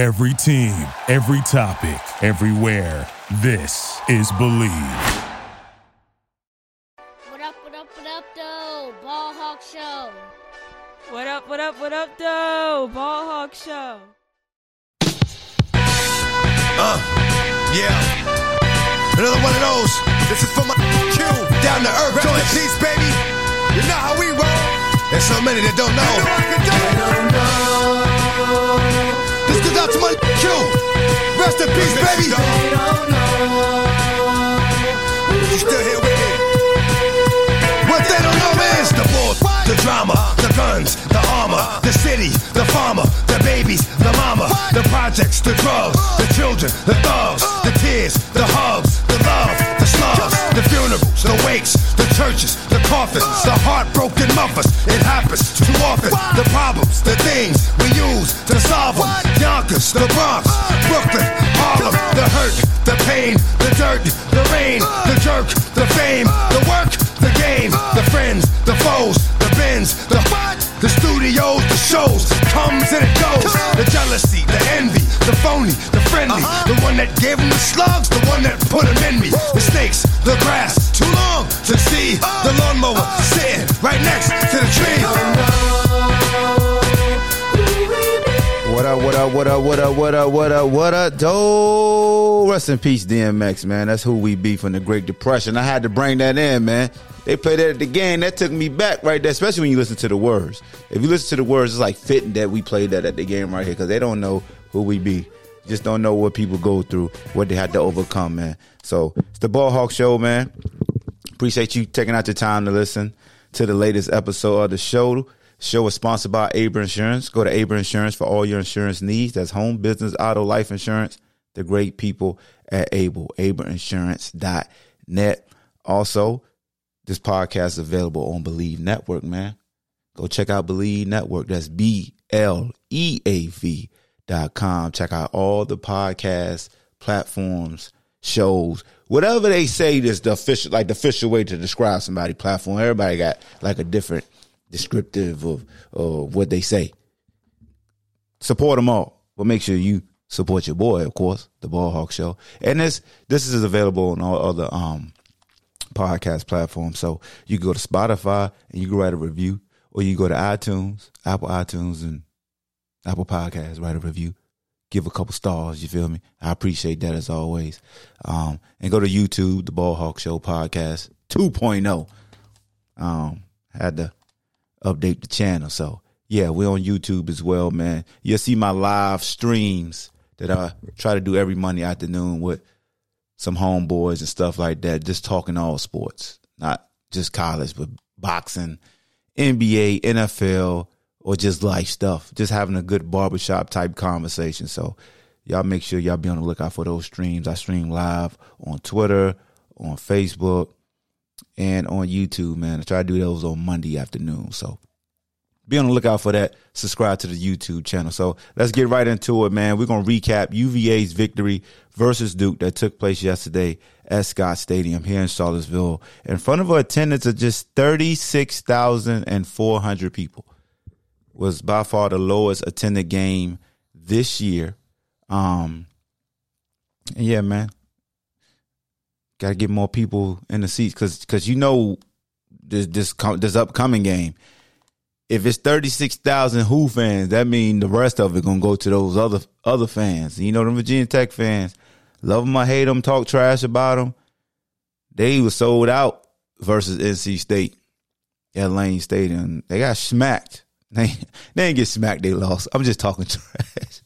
Every team, every topic, everywhere. This is Bleav. What up, what up, what up, though? Ball Hawk Show. What up, what up, what up, though? Ball Hawk Show. Uh, yeah. Another one of those. This is for my Q. Down to earth, joint peace, baby. You know how we roll. There's so many that don't know. This goes out to my Q. Rest in peace, baby. You still here with me? What they don't know is the bull, the drama, the guns, the armor, the city, the farmer, the babies, the mama, the projects, the drugs, the children, the thugs, the tears, the hugs, the love, the slugs, the funerals, the wakes, the churches, the coffins, the heartbroken mothers. It happens too often. The problems, the things we use to solve them. Yonkers, the Bronx, Brooklyn, Harlem, the hurt, the pain, the dirt, the rain, the jerk, the fame, the work, the game, the friends, the foes, the bins, the the studios, the shows, comes and it goes. The jealousy, the envy, the phony, the friendly, uh-huh. the one that gave them the slugs, the one that put them in me. The snakes, the grass, too long to see. The lawnmower sitting right next to the tree. What up, what up, what up, what up, what up, what up, what up, do Rest in peace, DMX, man. That's who we be from the Great Depression. I had to bring that in, man. They played that at the game. That took me back right there, especially when you listen to the words. If you listen to the words, it's like fitting that we played that at the game right here because they don't know who we be. Just don't know what people go through, what they had to overcome, man. So it's the Ball Hawk Show, man. Appreciate you taking out your time to listen to the latest episode of the show. Show is sponsored by Able Insurance. Go to Able Insurance for all your insurance needs. That's home, business, auto, life insurance. The great people at Able, ableinsurance.net. Also, this podcast is available on Bleav Network, man. Go check out Bleav Network. That's B L E A V com. Check out all the podcast platforms, shows, whatever they say is the official, like the official way to describe somebody platform. Everybody got like a different descriptive of, of what they say. Support them all, but make sure you support your boy, of course, the Ball Hawk Show. And this this is available on all other um podcast platforms. So you go to Spotify and you can write a review, or you go to iTunes, Apple iTunes, and Apple Podcasts, write a review, give a couple stars. You feel me? I appreciate that as always. Um, and go to YouTube, the Ball Hawk Show podcast 2.0. Um, had to update the channel. So yeah, we're on YouTube as well, man. You'll see my live streams that I try to do every Monday afternoon with some homeboys and stuff like that, just talking all sports, not just college, but boxing, NBA, NFL, or just life stuff. Just having a good barbershop type conversation. So y'all make sure y'all be on the lookout for those streams. I stream live on Twitter, on Facebook, and on YouTube, man. I try to do those on Monday afternoon. So be on the lookout for that. Subscribe to the YouTube channel. So let's get right into it, man. We're going to recap UVA's victory versus Duke that took place yesterday at Scott Stadium here in Charlottesville in front of an attendance of just 36,400 people. Was by far the lowest attended game this year. Um, yeah, man, got to get more people in the seats because because you know this this this upcoming game. If it's thirty six thousand Hoo fans, that means the rest of it gonna go to those other other fans. You know, the Virginia Tech fans, love them or hate them, talk trash about them. They was sold out versus NC State at Lane Stadium. They got smacked. They they get smacked. They lost. I'm just talking trash.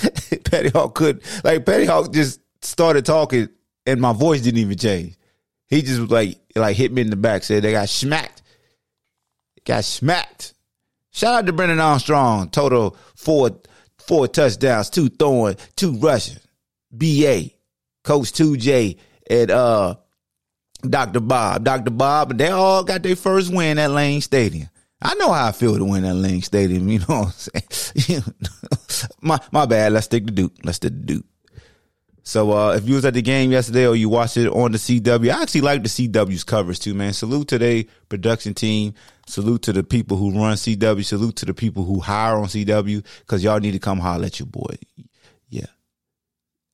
Petty Hawk could like Petty Hawk just started talking and my voice didn't even change. He just was like like hit me in the back, said they got smacked. Got smacked. Shout out to Brennan Armstrong. Total four four touchdowns, two throwing, two rushing. BA, Coach 2J, and uh Dr. Bob. Dr. Bob, they all got their first win at Lane Stadium. I know how I feel to win at Lane Stadium. You know what I'm saying? my my bad. Let's stick to Duke. Let's stick to Duke. So uh, if you was at the game yesterday or you watched it on the CW, I actually like the CW's coverage too, man. Salute to their production team. Salute to the people who run CW. Salute to the people who hire on CW because y'all need to come holler at your boy. Yeah.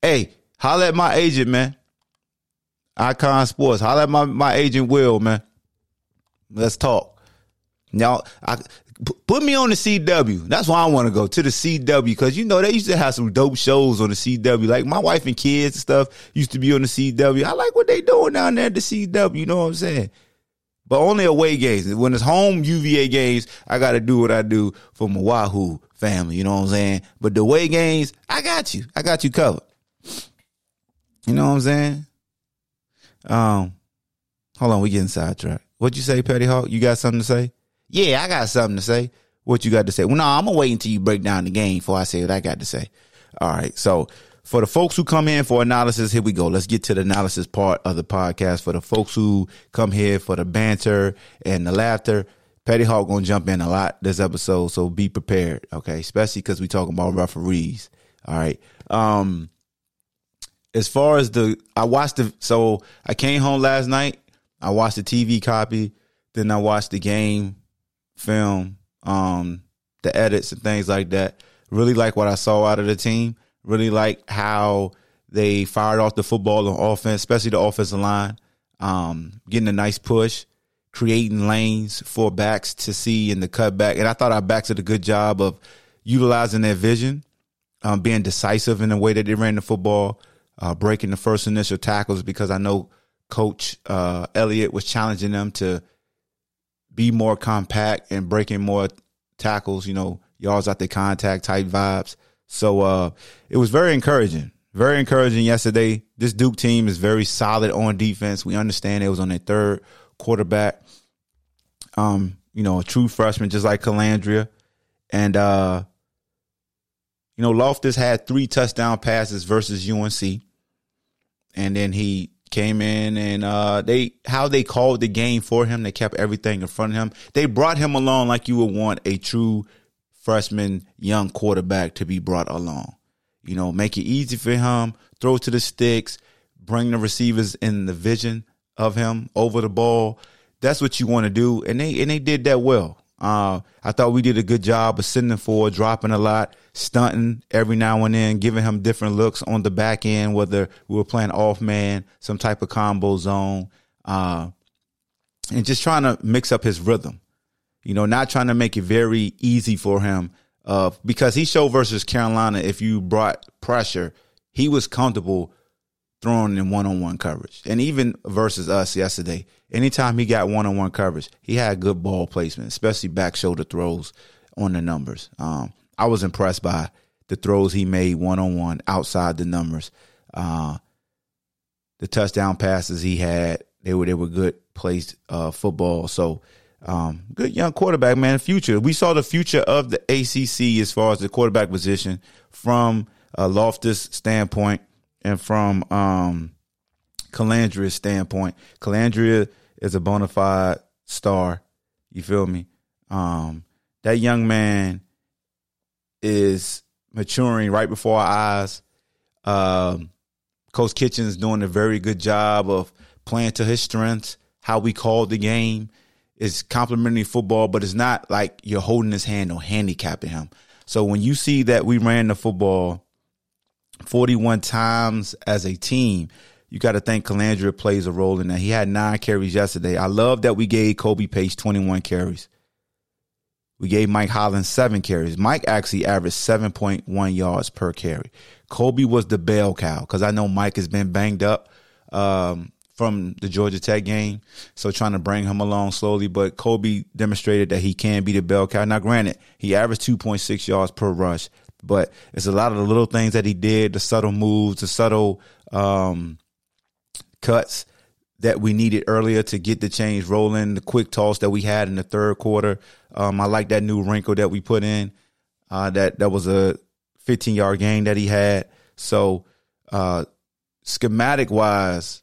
Hey, holler at my agent, man. Icon Sports. Holler at my, my agent Will, man. Let's talk. Now, I put me on the CW. That's why I want to go to the CW because you know they used to have some dope shows on the CW. Like my wife and kids and stuff used to be on the CW. I like what they doing down there at the CW. You know what I'm saying? But only away games. When it's home UVA games, I got to do what I do for my Wahoo family. You know what I'm saying? But the away games, I got you. I got you covered. You know what I'm saying? Um, hold on, we getting sidetracked. What you say, Petty Hawk? You got something to say? Yeah, I got something to say. What you got to say? Well, no, I'm gonna wait until you break down the game before I say what I got to say. All right. So for the folks who come in for analysis, here we go. Let's get to the analysis part of the podcast. For the folks who come here for the banter and the laughter, Petty Hawk gonna jump in a lot this episode, so be prepared. Okay, especially because we talking about referees. All right. Um, as far as the, I watched the, so I came home last night. I watched the TV copy, then I watched the game film, um, the edits and things like that. Really like what I saw out of the team. Really like how they fired off the football on offense, especially the offensive line. Um, getting a nice push, creating lanes for backs to see in the cutback. And I thought our backs did a good job of utilizing their vision, um, being decisive in the way that they ran the football, uh, breaking the first initial tackles because I know Coach uh, Elliott was challenging them to be more compact and breaking more tackles, you know, yards out the contact type vibes. So uh, it was very encouraging. Very encouraging yesterday. This Duke team is very solid on defense. We understand it was on their third quarterback. Um, you know, a true freshman just like Colandrea. And uh, you know, Loftis had three touchdown passes versus UNC. And then he came in and uh they how they called the game for him, they kept everything in front of him. They brought him along like you would want a true freshman young quarterback to be brought along. You know, make it easy for him, throw to the sticks, bring the receivers in the vision of him over the ball. That's what you want to do. And they and they did that well. Uh, I thought we did a good job of sending for dropping a lot, stunting every now and then, giving him different looks on the back end, whether we were playing off man, some type of combo zone, uh, and just trying to mix up his rhythm. You know, not trying to make it very easy for him. Uh, because he showed versus Carolina, if you brought pressure, he was comfortable throwing in one on one coverage. And even versus us yesterday, anytime he got one on one coverage, he had good ball placement, especially back shoulder throws on the numbers. Um, I was impressed by the throws he made one on one outside the numbers. Uh, the touchdown passes he had, they were they were good placed uh, football. So um, good young quarterback, man. Future. We saw the future of the ACC as far as the quarterback position from a Loftis standpoint and from um, Colandrea's standpoint. Colandrea is a bona fide star. You feel me? Um, that young man is maturing right before our eyes. Um, Coach Kitchings doing a very good job of playing to his strengths, how we call the game. It's complimentary football, but it's not like you're holding his hand or handicapping him. So when you see that we ran the football 41 times as a team, you got to think Colandrea plays a role in that. He had nine carries yesterday. I love that we gave Kobe Pace 21 carries. We gave Mike Hollins seven carries. Mike actually averaged 7.1 yards per carry. Kobe was the bell cow because I know Mike has been banged up um, from the Georgia Tech game. So trying to bring him along slowly. But Kobe demonstrated that he can be the bell cow. Now, granted, he averaged 2.6 yards per rush, but it's a lot of the little things that he did, the subtle moves, the subtle um, cuts that we needed earlier to get the change rolling, the quick toss that we had in the third quarter. Um, I like that new wrinkle that we put in. Uh, that that was a 15 yard gain that he had. So, uh, schematic wise,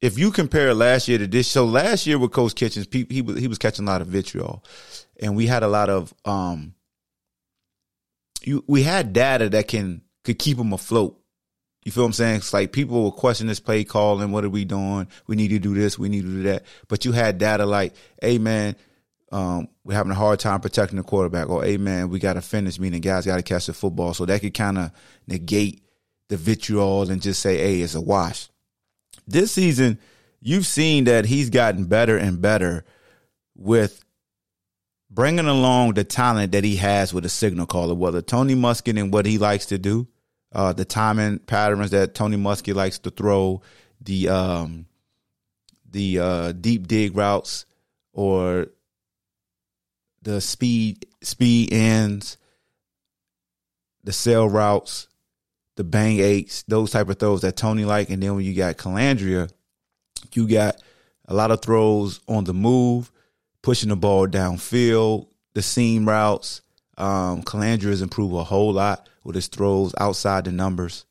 if you compare last year to this, so last year with Coach Kitchings, he, he was he was catching a lot of vitriol, and we had a lot of um. You, we had data that can could keep him afloat You feel what I'm saying? It's like people will question this play call and what are we doing? We need to do this. We need to do that. But you had data like, hey man, um, we're having a hard time protecting the quarterback, or hey man, we got to finish, meaning guys got to catch the football. So that could kind of negate the vitriol and just say, hey, it's a wash. This season, you've seen that he's gotten better and better with bringing along the talent that he has with a signal caller, whether Tony Muskett and what he likes to do, uh, the timing patterns that Tony Muskett likes to throw, the um, the uh, deep dig routes or the speed speed ends, the sail routes, the bang eights, those type of throws that Tony like. And then when you got Colandrea, you got a lot of throws on the move, pushing the ball downfield, the seam routes. Um, Colandrea has improved a whole lot with his throws outside the numbers.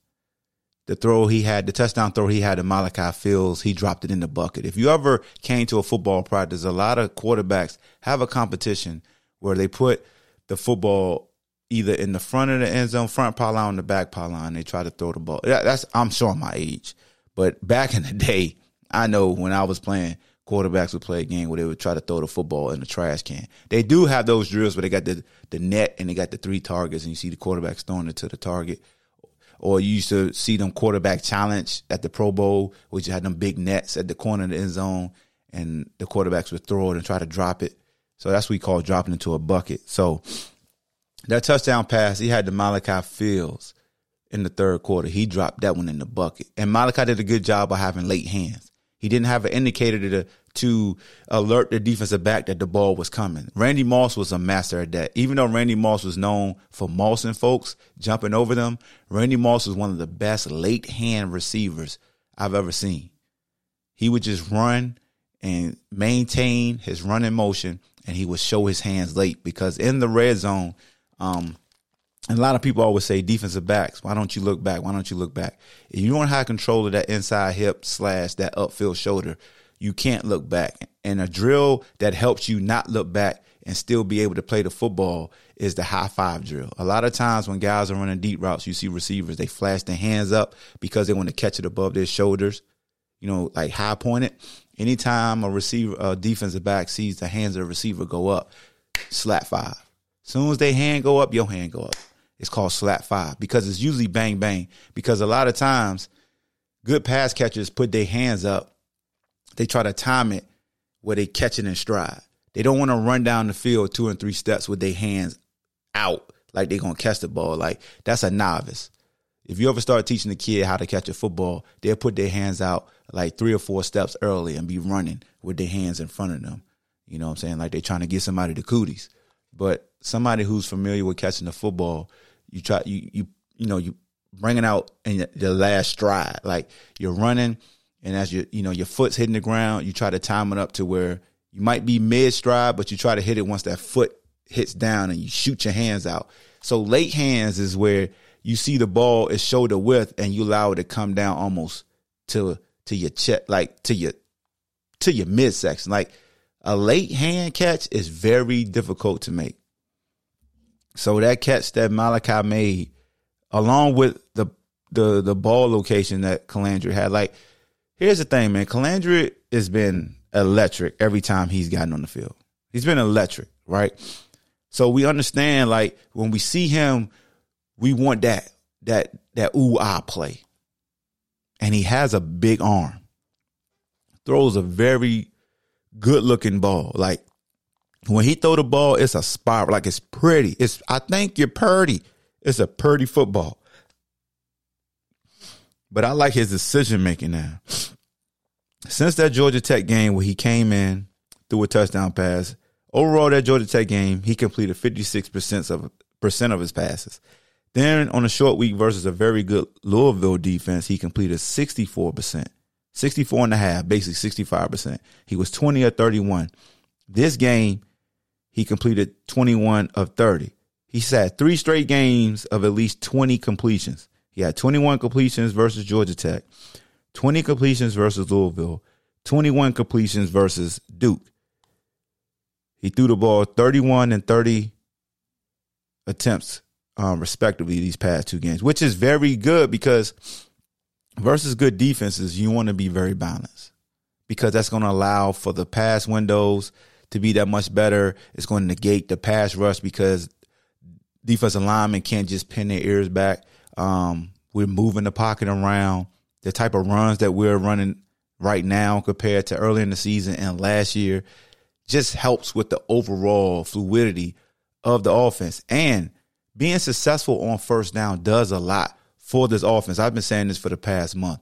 The throw he had, the touchdown throw he had to Malachi Fields, he dropped it in the bucket. If you ever came to a football practice, a lot of quarterbacks have a competition where they put the football either in the front of the end zone, front pylon, the back pylon. They try to throw the ball. That's I'm showing my age, but back in the day, I know when I was playing, quarterbacks would play a game where they would try to throw the football in the trash can. They do have those drills where they got the the net and they got the three targets, and you see the quarterbacks throwing it to the target or you used to see them quarterback challenge at the Pro Bowl, which had them big nets at the corner of the end zone, and the quarterbacks would throw it and try to drop it. So that's what we call dropping into a bucket. So that touchdown pass, he had the Malachi Fields in the third quarter. He dropped that one in the bucket. And Malachi did a good job of having late hands. He didn't have an indicator to to alert the defensive back that the ball was coming. Randy Moss was a master at that. Even though Randy Moss was known for mossing folks, jumping over them, Randy Moss was one of the best late hand receivers I've ever seen. He would just run and maintain his running motion, and he would show his hands late because in the red zone, um, and a lot of people always say defensive backs, why don't you look back? Why don't you look back? If you don't have control of that inside hip slash that upfield shoulder, you can't look back. And a drill that helps you not look back and still be able to play the football is the high five drill. A lot of times when guys are running deep routes, you see receivers, they flash their hands up because they want to catch it above their shoulders, you know, like high pointed. Anytime a receiver, a defensive back sees the hands of the receiver go up, slap five. Soon as they hand go up, your hand go up. It's called slap five because it's usually bang bang. Because a lot of times, good pass catchers put their hands up. They try to time it where they catch it in stride. They don't want to run down the field two and three steps with their hands out like they're gonna catch the ball. Like that's a novice. If you ever start teaching a kid how to catch a football, they'll put their hands out like three or four steps early and be running with their hands in front of them. You know what I'm saying? Like they're trying to get somebody the cooties. But somebody who's familiar with catching the football, you try you you you know you bringing out in the last stride, like you're running, and as you you know your foot's hitting the ground, you try to time it up to where you might be mid stride, but you try to hit it once that foot hits down and you shoot your hands out. So late hands is where you see the ball is shoulder width and you allow it to come down almost to to your chest, like to your to your midsection. Like a late hand catch is very difficult to make. So that catch that Malachi made, along with the the the ball location that Colandrea had, like here's the thing, man. Colandrea has been electric every time he's gotten on the field. He's been electric, right? So we understand, like when we see him, we want that that that ooh ah play, and he has a big arm. Throws a very good looking ball. Like when he throw the ball, it's a spiral. Like it's pretty. It's I think you're pretty. It's a pretty football. But I like his decision making now. Since that Georgia Tech game where he came in, threw a touchdown pass, overall that Georgia Tech game, he completed 56% of percent of his passes. Then on a short week versus a very good Louisville defense, he completed 64%. 64 and a half, basically 65%. He was 20 or 31. This game, he completed 21 of 30. He sat three straight games of at least 20 completions. He had 21 completions versus Georgia Tech, 20 completions versus Louisville, 21 completions versus Duke. He threw the ball 31 and 30 attempts, um, respectively, these past two games, which is very good because versus good defenses, you want to be very balanced because that's going to allow for the pass windows to be that much better. It's going to negate the pass rush because defensive linemen can't just pin their ears back. Um, we're moving the pocket around. The type of runs that we're running right now compared to earlier in the season and last year just helps with the overall fluidity of the offense. And being successful on first down does a lot for this offense. I've been saying this for the past month.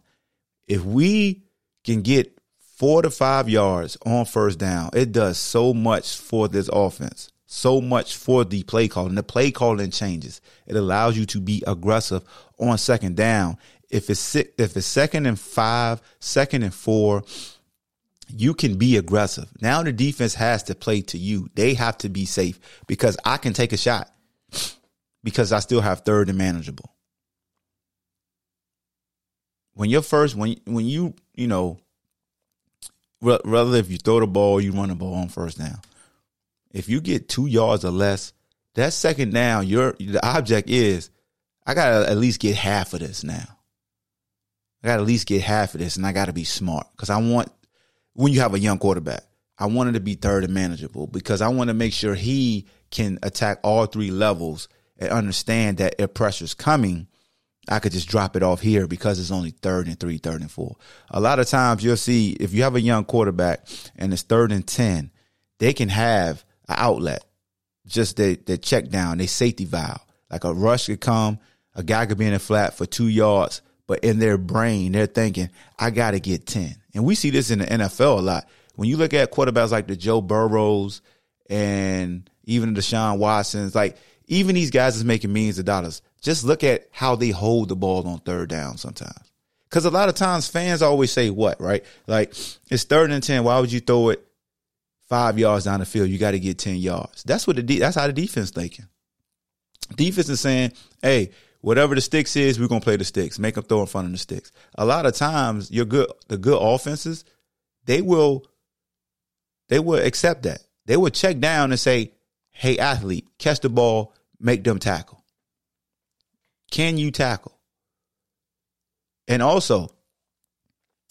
If we can get four to five yards on first down, it does so much for this offense. So much for the play calling. The play calling changes. It allows you to be aggressive on second down. If it's if it's second and five, second and four, you can be aggressive. Now the defense has to play to you. They have to be safe because I can take a shot because I still have third and manageable. When you're first, when when you you know, rather if you throw the ball, you run the ball on first down. If you get two yards or less, that second down, your the object is, I gotta at least get half of this now. I gotta at least get half of this, and I gotta be smart because I want when you have a young quarterback, I wanted to be third and manageable because I want to make sure he can attack all three levels and understand that if pressure's coming, I could just drop it off here because it's only third and three, third and four. A lot of times you'll see if you have a young quarterback and it's third and 10, they can have an outlet, just the, the check down, they safety valve. Like a rush could come, a guy could be in the flat for two yards, but in their brain, they're thinking, I got to get 10. And we see this in the NFL a lot. When you look at quarterbacks like the Joe Burrows and even the Deshaun Watsons, like even these guys is making millions of dollars. Just look at how they hold the ball on third down sometimes. Because a lot of times fans always say what, right? Like it's third and ten. Why would you throw it five yards down the field? You got to get ten yards. That's what the de- that's how the defense thinking. Defense is saying, "Hey, whatever the sticks is, we're gonna play the sticks. Make them throw in front of the sticks." A lot of times, your good the good offenses, they will they will accept that. They will check down and say, "Hey, athlete, catch the ball, make them tackle." Can you tackle? And also,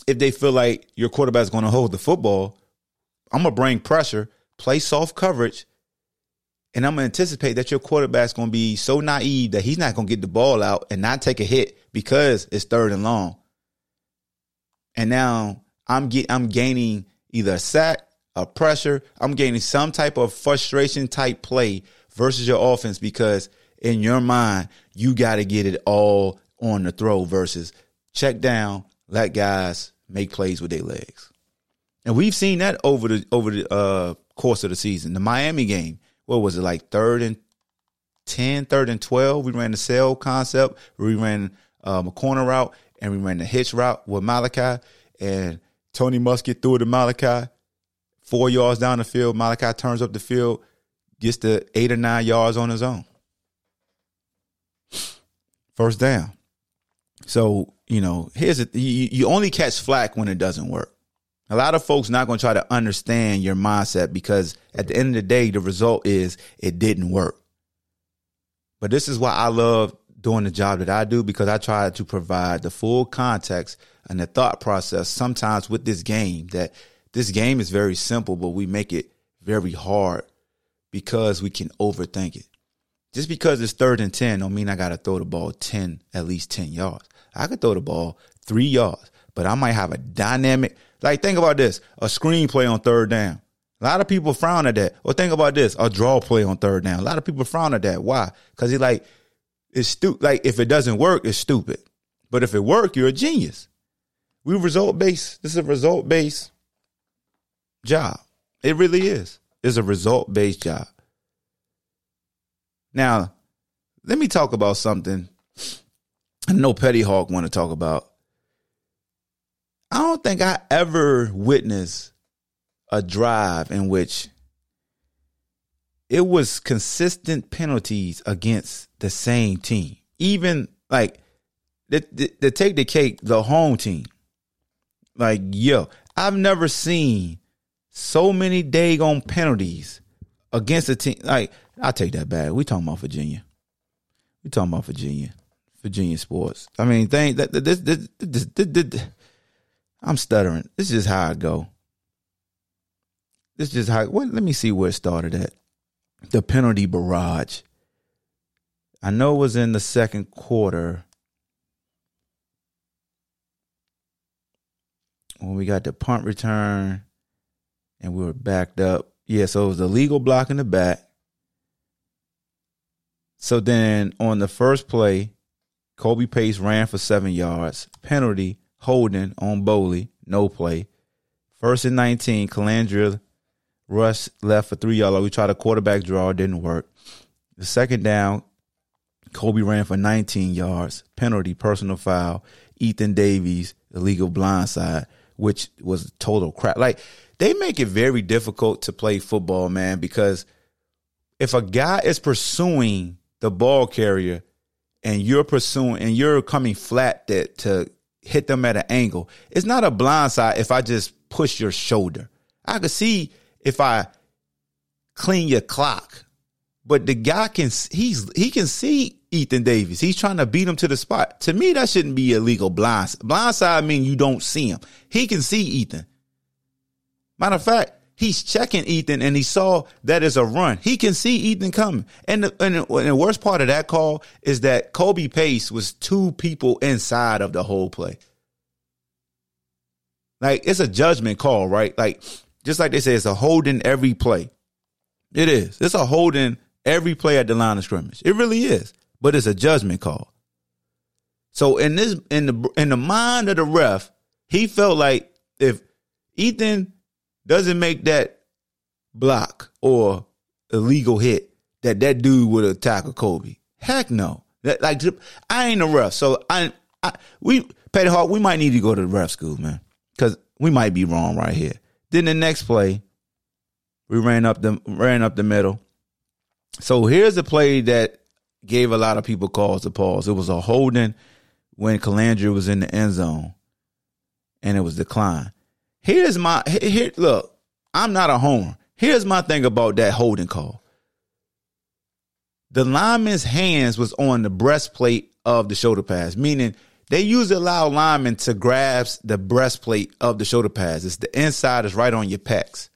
if they feel like your quarterback is going to hold the football, I'm going to bring pressure, play soft coverage, and I'm going to anticipate that your quarterback's going to be so naive that he's not going to get the ball out and not take a hit because it's third and long. And now I'm get, I'm gaining either a sack, a pressure, I'm gaining some type of frustration type play versus your offense because in your mind, you got to get it all on the throw versus check down, let guys make plays with their legs. And we've seen that over the over the uh, course of the season. The Miami game, what was it like third and 10, third and 12? We ran the sell concept, we ran um, a corner route, and we ran the hitch route with Malachi. And Tony Muskett threw it to Malachi. Four yards down the field, Malachi turns up the field, gets the eight or nine yards on his own first down. So, you know, here's a, you, you only catch flack when it doesn't work. A lot of folks not going to try to understand your mindset because at the end of the day, the result is it didn't work. But this is why I love doing the job that I do because I try to provide the full context and the thought process sometimes with this game that this game is very simple, but we make it very hard because we can overthink it. Just because it's third and 10 don't mean I got to throw the ball 10, at least 10 yards. I could throw the ball three yards, but I might have a dynamic, like think about this, a screenplay on third down. A lot of people frown at that. Or think about this, a draw play on third down. A lot of people frown at that. Why? Because he like, it's stupid. Like if it doesn't work, it's stupid. But if it work, you're a genius. We result based. This is a result based job. It really is. It's a result based job. Now, let me talk about something I know Petty Hawk want to talk about. I don't think I ever witnessed a drive in which it was consistent penalties against the same team. Even like the to take the cake, the home team. Like, yo, I've never seen so many daggone penalties against a team. Like, I'll take that back. We talking about Virginia. We talking about Virginia. Virginia sports. I mean, thing that this, this, this, this, this, I'm stuttering. This is how I go. This is just how. What, let me see where it started at. The penalty barrage. I know it was in the second quarter when we got the punt return and we were backed up. Yeah, so it was a legal block in the back. So then on the first play, Kobe Pace ran for seven yards. Penalty, holding on Boley, no play. First and 19, Colandrea Rush left for three yards. We tried a quarterback draw, didn't work. The second down, Kobe ran for 19 yards. Penalty, personal foul. Ethan Davies, illegal blindside, which was total crap. Like, they make it very difficult to play football, man, because if a guy is pursuing the ball carrier and you're pursuing and you're coming flat that to hit them at an angle, it's not a blind side if I just push your shoulder. I could see if I clean your clock but the guy can he's he can see Ethan Davies. He's trying to beat him to the spot. To me, that shouldn't be illegal. Blind blindside mean you don't see him. He can see Ethan. Matter of fact, he's checking Ethan and he saw that is a run. He can see Ethan coming. And the, and, the, and the worst part of that call is that Kobe Pace was two people inside of the whole play. Like it's a judgment call, right? Like just like they say, it's a holding every play. It is. It's a holding every play at the line of scrimmage. It really is. But it's a judgment call. So in this in the in the mind of the ref, he felt like if Ethan doesn't make that block or illegal hit, that that dude would attack a Kobe. Heck no. That, like I ain't a ref, so I, I we Petty Hawk, we might need to go to the ref school, man, because we might be wrong right here. Then the next play, we ran up the ran up the middle. So here's a play that gave a lot of people cause to pause. It was a holding when Colandrea was in the end zone, and it was decline. Here's my here. Look, I'm not a homer. Here's my thing about that holding call. The lineman's hands was on the breastplate of the shoulder pads, meaning they usually allow linemen to grasp the breastplate of the shoulder pads. It's the inside is right on your pecs.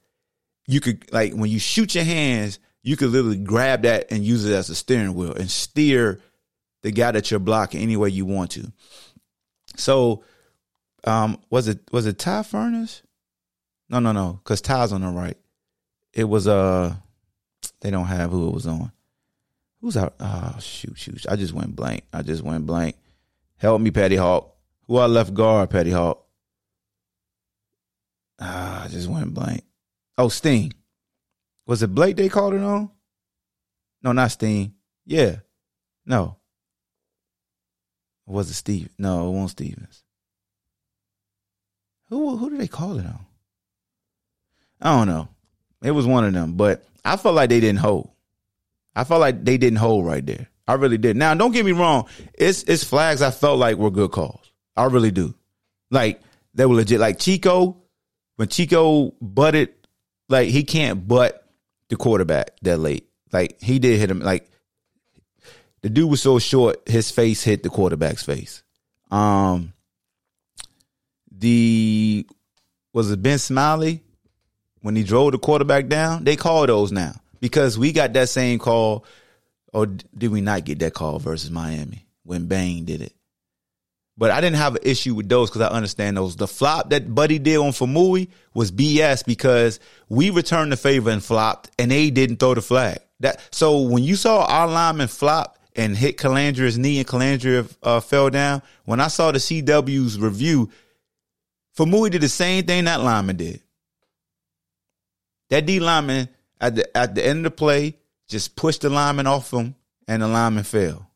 You could like when you shoot your hands, you could literally grab that and use it as a steering wheel and steer the guy that you're blocking any way you want to. So, um, was it was it Ty Furnish? No, no, no, because Ty's on the right. It was uh, they don't have who it was on. Who's out? Oh shoot, shoot! I just went blank. I just went blank. Help me, Petty Hawk. Who I left guard, Petty Hawk? Ah, I just went blank. Oh, Sting. Was it Blake they called it on? No, not Steen. Yeah. No. was it Steve? No, it wasn't Stevens. Who who did they call it on? I don't know. It was one of them, but I felt like they didn't hold. I felt like they didn't hold right there. I really did. Now, don't get me wrong. It's it's flags I felt like were good calls. I really do. Like they were legit. Like Chico, when Chico butted, like he can't butt the quarterback that late. Like he did hit him. Like the dude was so short, his face hit the quarterback's face. Um, the was it Ben Smiley when he drove the quarterback down? They call those now because we got that same call, or did we not get that call versus Miami when Bang did it? But I didn't have an issue with those because I understand those. The flop that Buddy did on Famui was BS because we returned the favor and flopped, and they didn't throw the flag. That so when you saw our lineman flop and hit Colandrea's knee and Colandrea uh, fell down, when I saw the CW's review, Famui did the same thing that lineman did. That D lineman at the at the end of the play just pushed the lineman off him, and the lineman fell.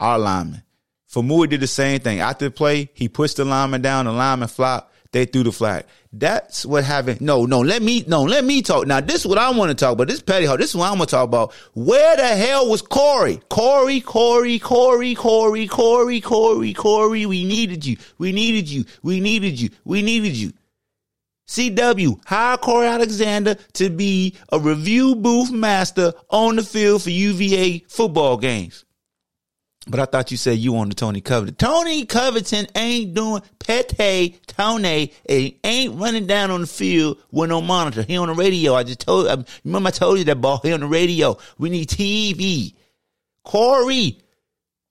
Our lineman. Famui did the same thing. After the play, he pushed the lineman down, the lineman flopped. They threw the flag. That's what happened. No, no, let me, no, let me talk. Now, this is what I want to talk about. This petty hole. This is what I'm to talk about. Where the hell was Corey? Corey, Corey, Corey, Corey, Corey, Corey, Corey. We needed you. We needed you. We needed you. We needed you. CW, hire Corey Alexander to be a review booth master on the field for UVA football games. But I thought you said you wanted Tony Covington. Tony Covington ain't doing Pete Tony ain't running down on the field with no monitor. He on the radio. I just told. I remember I told you that ball. He on the radio. We need TV. Corey,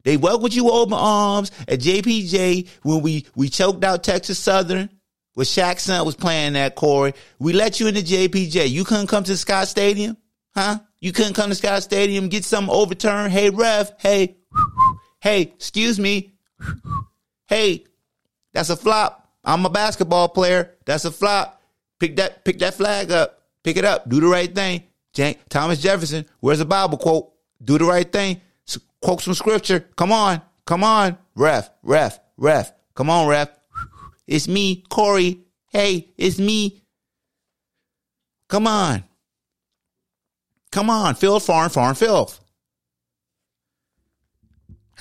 they welcomed you open arms at JPJ when we we choked out Texas Southern. Where Shaq's son was playing that, Corey. We let you into JPJ. You couldn't come to Scott Stadium, huh? You couldn't come to Scott Stadium, get something overturned. Hey, ref. Hey, hey, excuse me. Hey, that's a flop. I'm a basketball player. That's a flop. Pick that, pick that flag up. Pick it up. Do the right thing. Jan- Thomas Jefferson, where's the Bible quote? Do the right thing. Quote some scripture. Come on. Come on. Ref, ref, ref. Come on, ref. It's me, Corey. Hey, it's me. Come on. Come on. Filth, foreign, foreign, filth.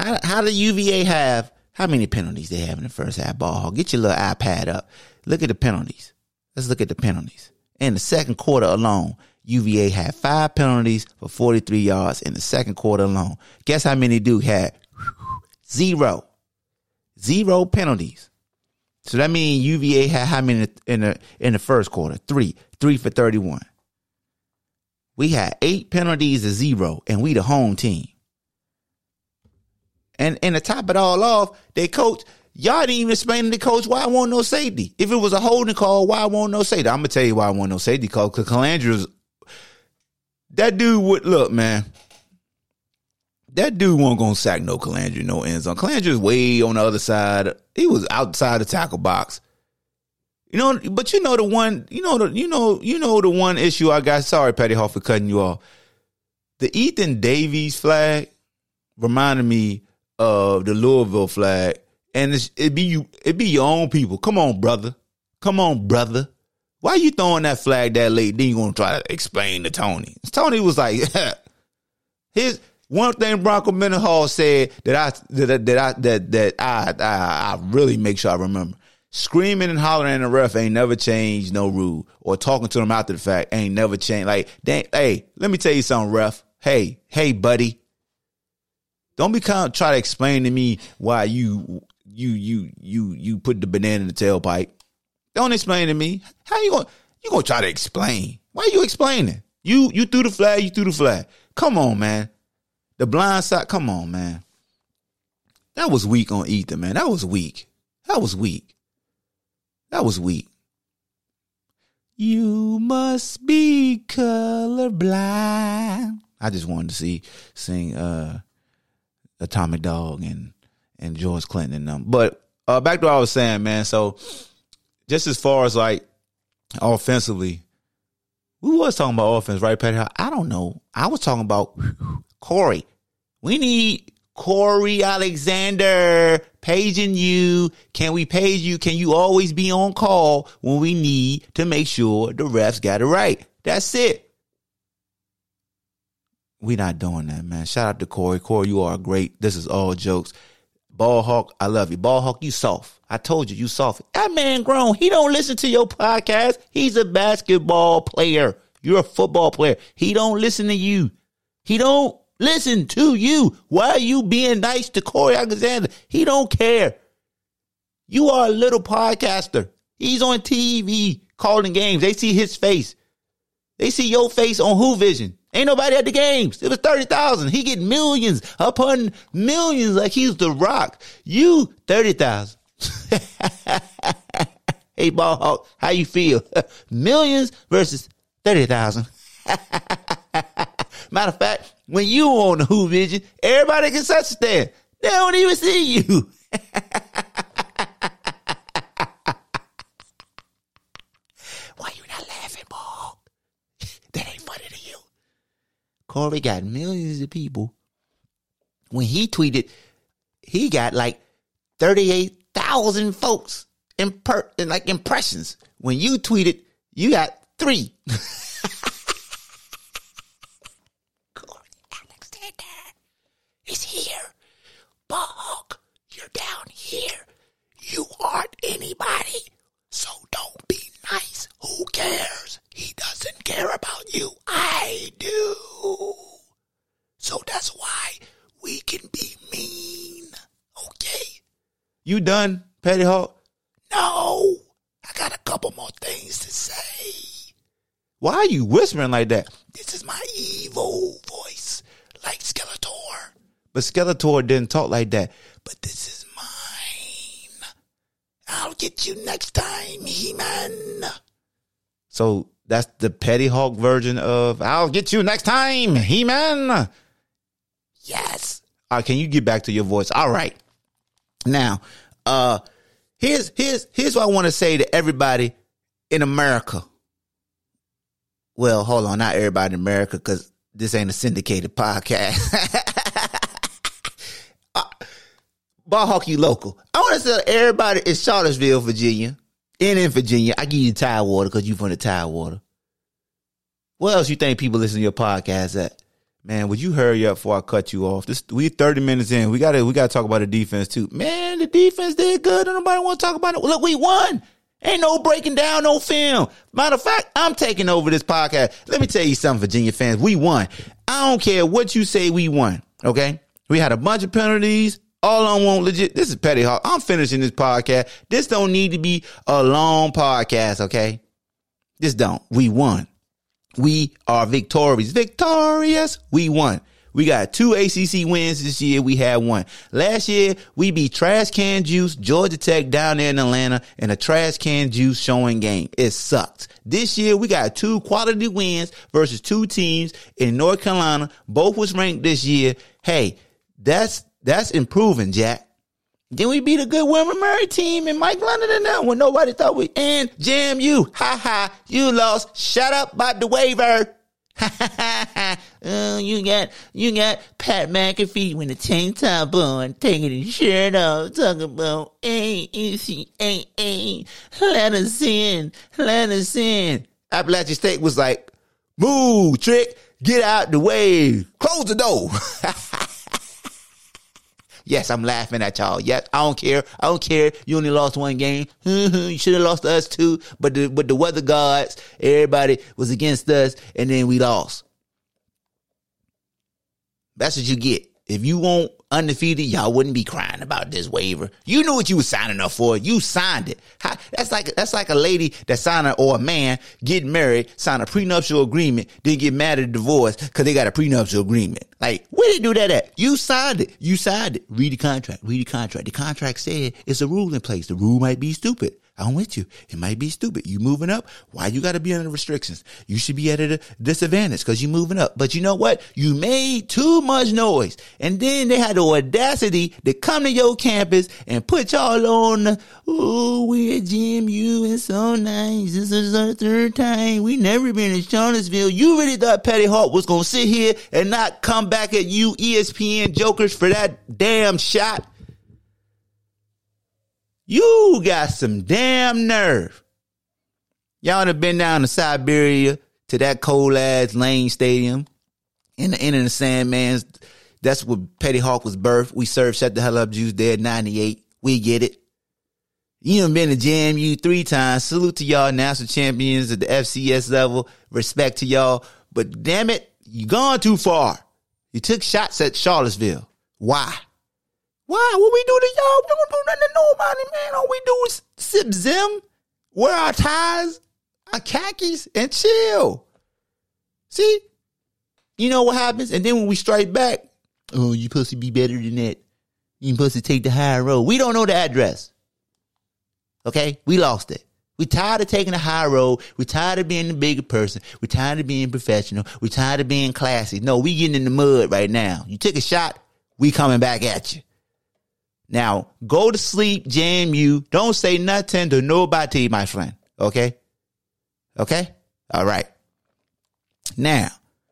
How, how the UVA have, how many penalties they have in the first half ball? Get your little iPad up. Look at the penalties. Let's look at the penalties. In the second quarter alone, UVA had five penalties for 43 yards in the second quarter alone. Guess how many Duke had? Zero. Zero penalties. So that means UVA had how many in the in the first quarter? Three. Three for 31. We had eight penalties to zero, and we the home team. And and to top it all off, they coach, y'all didn't even explain to the coach why I want no safety. If it was a holding call, why I want no safety? I'm gonna tell you why I want no safety call, because Calandre's that dude would look, man. That dude wasn't gonna sack no Colandrea, no end zone. Calandre's way on the other side. He was outside the tackle box. You know, but you know the one, you know the, you know, you know the one issue I got. Sorry, Petty Hall, for cutting you off. The Ethan Davies flag reminded me of the Louisville flag, and it be you, it be your own people. Come on, brother. Come on, brother. Why you throwing that flag that late? Then you gonna try to explain to Tony? Tony was like, his one thing Bronco Mendenhall said that I that that I that that I, I I really make sure I remember. Screaming and hollering at the ref ain't never changed no rule, or talking to them after the fact ain't never changed. Like, dang, hey, let me tell you something, ref. Hey, hey, buddy, don't be kind of try to explain to me why you you you you you put the banana in the tailpipe. Don't explain to me. How you going you gonna try to explain? Why you explaining? You you threw the flag, you threw the flag. Come on, man. The blind side, come on, man. That was weak on Ether, man. That was weak. That was weak. That was weak. You must be colorblind. I just wanted to see sing uh Atomic Dog and and George Clinton and them. But uh back to what I was saying, man. So just as far as like offensively, we was talking about offense, right, Patty? I don't know. I was talking about Corey. We need Corey Alexander paging you. Can we page you? Can you always be on call when we need to make sure the refs got it right? That's it. We not doing that, man. Shout out to Corey. Corey, you are great. This is all jokes. Ball Hawk, I love you. Ball Hawk, you soft. I told you, you soft. That man grown. He don't listen to your podcast. He's a basketball player. You're a football player. He don't listen to you. He don't listen to you. Why are you being nice to Corey Alexander? He don't care. You are a little podcaster. He's on TV calling games. They see his face. They see your face on HooVision. Ain't nobody at the games. It was 30,000. He get millions upon millions like he's the rock. You 30,000. hey, ball hawk, how you feel? millions versus 30,000. Matter of fact, when you on the HooVision, everybody can understand. They don't even see you. Why you not laughing, ball? That ain't funny to you. Corey got millions of people. When he tweeted, he got like 38,000 folks in per, in like impressions. When you tweeted, you got three. Corey Alexander is here. Bog, you're down here. You aren't anybody. So don't be nice. Who cares? He care about you. I do. So that's why we can be mean Okay? You done, Petty Hawk? No, I got a couple more things to say. Why are you whispering like that? This is my evil voice, like Skeletor. But Skeletor didn't talk like that. But this is mine. I'll get you next time, He-Man. So that's the Petty Hawk version of I'll get you next time, He-Man. Yes. All right, can you get back to your voice? All right. Now, uh, here's here's here's what I want to say to everybody in America. Well, hold on, not everybody in America, because this ain't a syndicated podcast. uh, ball hockey local. I want to tell everybody in Charlottesville, Virginia, and in Virginia. I give you Tidewater because you from the Tidewater. What else you think people listen to your podcast at? Man, would you hurry up before I cut you off? This we thirty minutes in. We gotta we gotta talk about the defense too. Man, the defense did good. Don't nobody want to talk about it. Look, we won. Ain't no breaking down no film. Matter of fact, I'm taking over this podcast. Let me tell you something, Virginia fans. We won. I don't care what you say. We won. Okay. We had a bunch of penalties. All on one legit. This is Petty Hawk. I'm finishing this podcast. This don't need to be a long podcast. Okay. This don't. We won. We are victorious. Victorious. We won. We got two ACC wins this year. We had one. Last year, we beat Trash Can Juice, Georgia Tech down there in Atlanta in a Trash Can Juice showing game. It sucked. This year, we got two quality wins versus two teams in North Carolina. Both was ranked this year. Hey, that's, that's improving, Jack. Then we beat a good William & Mary team and Mike London and them when nobody thought we, and JMU. Ha ha. You lost. Shut up about the waiver. oh, you got you got Pat McAfee with the tank top on, taking his shirt off, talking about hey, hey, hey, let us in, let us in. Appalachian State was like, move, trick, get out the way, close the door. Yes, I'm laughing at y'all. Yes, I don't care. I don't care. You only lost one game. you should have lost to us too. But the but the weather gods, everybody was against us, and then we lost. That's what you get. If you want undefeated, y'all wouldn't be crying about this waiver. You knew what you were signing up for. You signed it. How, that's like that's like a lady that signed a, or a man getting married, sign a prenuptial agreement, then get mad at divorce because they got a prenuptial agreement. Like, where did they do that at? You signed it. You signed it. Read the contract. Read the contract. The contract said it's a rule in place. The rule might be stupid. I'm with you. It might be stupid. You moving up. Why you got to be under restrictions? You should be at a disadvantage because you moving up. But you know what? You made too much noise. And then they had the audacity to come to your campus and put y'all on the, oh, we're at JMU. It's so nice. This is our third time. We never been in Charlottesville. You really thought Petty Hawk was going to sit here and not come back at you ESPN jokers for that damn shot? You got some damn nerve. Y'all have been down to Siberia to that cold ass Lane Stadium in the end of the Sandman's. That's where Petty Hawk was birthed. We served Shut the Hell Up Juice there 98. We get it. You done been to JMU three times. Salute to y'all national champions at the FCS level. Respect to y'all. But damn it, you gone too far. You took shots at Charlottesville. Why? Why? What we do to y'all? We don't do nothing to nobody, man. All we do is sip zim, wear our ties, our khakis, and chill. See? You know what happens? And then when we strike back, oh, you supposed to be better than that. You supposed to take the high road. We don't know the address. Okay? We lost it. We tired of taking the high road. We tired of being the bigger person. We tired of being professional. We tired of being classy. No, we getting in the mud right now. You took a shot, we coming back at you. Now, go to sleep, JMU. Don't say nothing to nobody, my friend. Okay? Okay? All right. Now,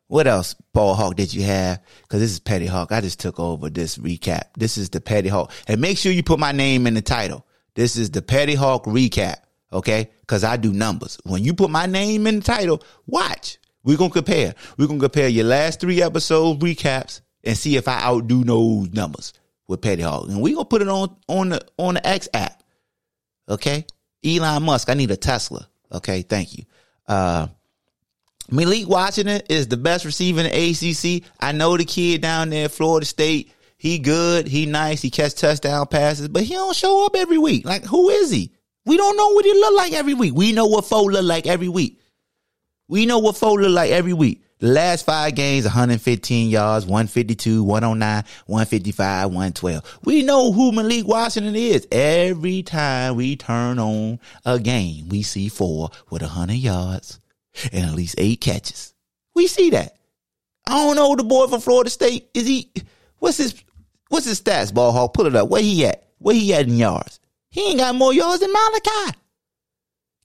what else, Ball Hawk, did you have? Because this is Petty Hawk. I just took over this recap. This is the Petty Hawk. And make sure you put my name in the title. This is the Petty Hawk recap. Okay? Because I do numbers. When you put my name in the title, watch. We're going to compare. We're going to compare your last three episode recaps and see if I outdo those numbers with Petty Hawk. And we gonna put it on on the on the X app. Okay? Elon Musk, I need a Tesla. Okay, thank you. Uh Malik Washington is the best receiver in the ACC. I know the kid down there, Florida State. he good, he nice, he catch touchdown passes, but he don't show up every week. Like, who is he? We don't know what he look like every week. We know what Foe look like every week. We know what Foe look like every week. Last five games, 115 yards, 152, 109, 155, 112. We know who Malik Washington is. Every time we turn on a game, we see four with 100 yards and at least eight catches. We see that. I don't know the boy from Florida State. Is he, what's his, what's his stats, ball hawk? Pull it up. Where he at? Where he at in yards? He ain't got more yards than Malachi.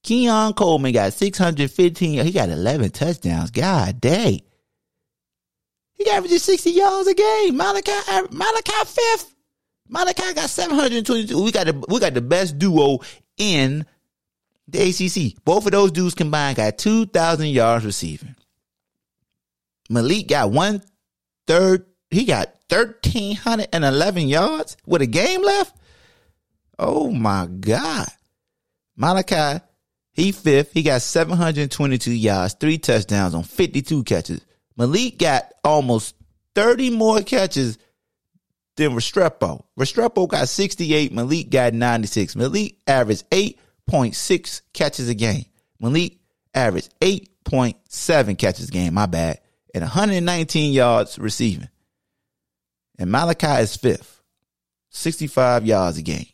Keon Coleman got 615. He got 11 touchdowns. God dang. He averages 60 yards a game. Malachi, uh, Malachi fifth. Malachi got 722. We got the, we got the best duo in the ACC. Both of those dudes combined got 2,000 yards receiving. Malik got one third. He got 1,311 yards with a game left. Oh my God. Malachi he fifth. He got 722 yards, three touchdowns on 52 catches. Malik got almost 30 more catches than Restrepo. Restrepo got 68. Malik got 96. Malik averaged 8.6 catches a game. Malik averaged 8.7 catches a game. My bad. And 119 yards receiving. And Malachi is fifth. 65 yards a game.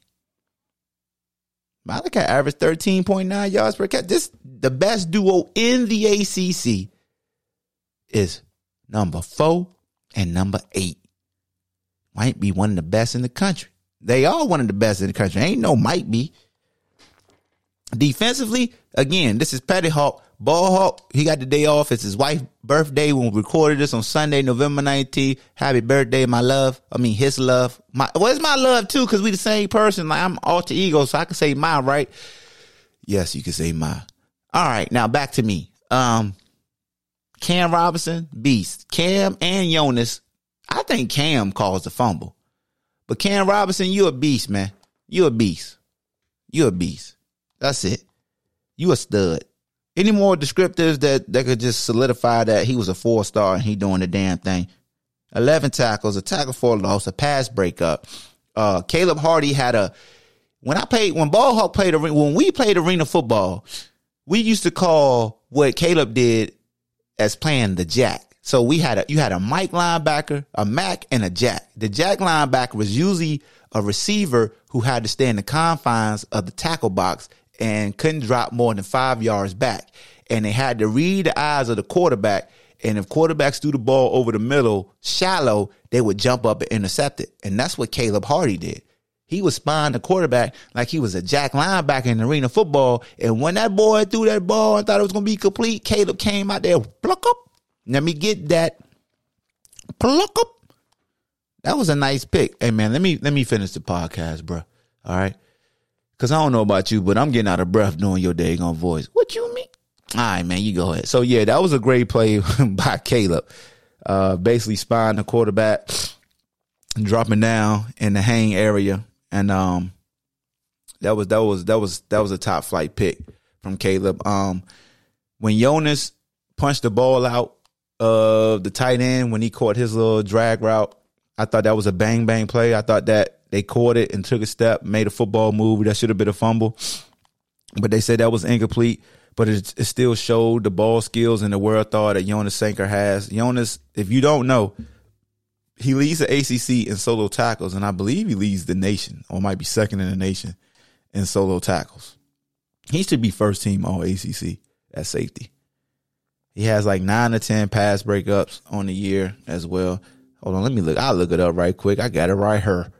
Malachi averaged 13.9 yards per catch. This the best duo in the ACC is number four and number eight. Might be one of the best in the country. They are one of the best in the country. Ain't no might be. Defensively, again, this is Petty Hawk. Ball Hawk, he got the day off. It's his wife's birthday when we recorded this on Sunday, November 19th. Happy birthday, my love. I mean, his love. My, well, it's my love too, because we the same person. Like, I'm alter ego, so I can say my, right? Yes, you can say my. All right, now back to me. Um, Cam Robinson, beast. Cam and Jonas, I think Cam caused the fumble. But Cam Robinson, you a beast, man. You a beast. You a beast. That's it. You a stud. Any more descriptors that, that could just solidify that he was a four star and he doing the damn thing? 11 tackles, a tackle for a loss, a pass breakup. Uh, Caleb Hardy had a, when I played, when Ball Hawk played, when we played arena football, we used to call what Caleb did as playing the jack. So we had a, you had a Mike linebacker, a Mac, and a jack. The jack linebacker was usually a receiver who had to stay in the confines of the tackle box and couldn't drop more than five yards back. And they had to read the eyes of the quarterback. And if quarterbacks threw the ball over the middle shallow, they would jump up and intercept it. And that's what Caleb Hardy did. He was spying the quarterback like he was a jack linebacker in arena football. And when that boy threw that ball and thought it was going to be complete, Caleb came out there, pluck up. Let me get that. Pluck up. That was a nice pick. Hey man, let me let me finish the podcast, bro. All right. Cause I don't know about you, but I'm getting out of breath knowing your daggone voice. What you mean? All right, man, you go ahead. So yeah, that was a great play by Caleb. Uh, basically spying the quarterback, dropping down in the hang area, and um, that was that was that was that was a top flight pick from Caleb. Um, when Jonas punched the ball out of the tight end when he caught his little drag route, I thought that was a bang bang play. I thought that they caught it and took a step, made a football move. That should have been a fumble. But they said that was incomplete. But it, it still showed the ball skills and the world thought that Jonas Sanker has. Jonas, if you don't know, he leads the ACC in solo tackles, and I believe he leads the nation, or might be second in the nation in solo tackles. He should be first team all ACC at safety. He has like nine to ten pass breakups on the year as well. Hold on, let me look. I'll look it up right quick. I got it right here.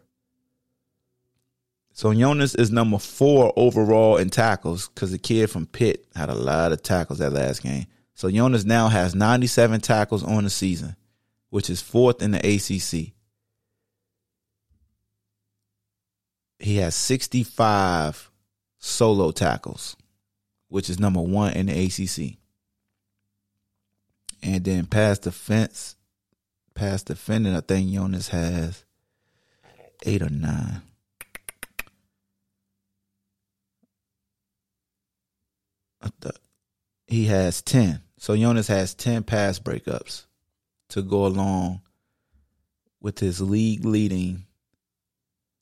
So Jonas is number four overall in tackles because the kid from Pitt had a lot of tackles that last game. So Jonas now has 97 tackles on the season, which is fourth in the ACC. He has 65 solo tackles, which is number one in the ACC. And then pass defense, pass defending, I think Jonas has eight or nine. He has 10. So Jonas has 10 pass breakups to go along with his league leading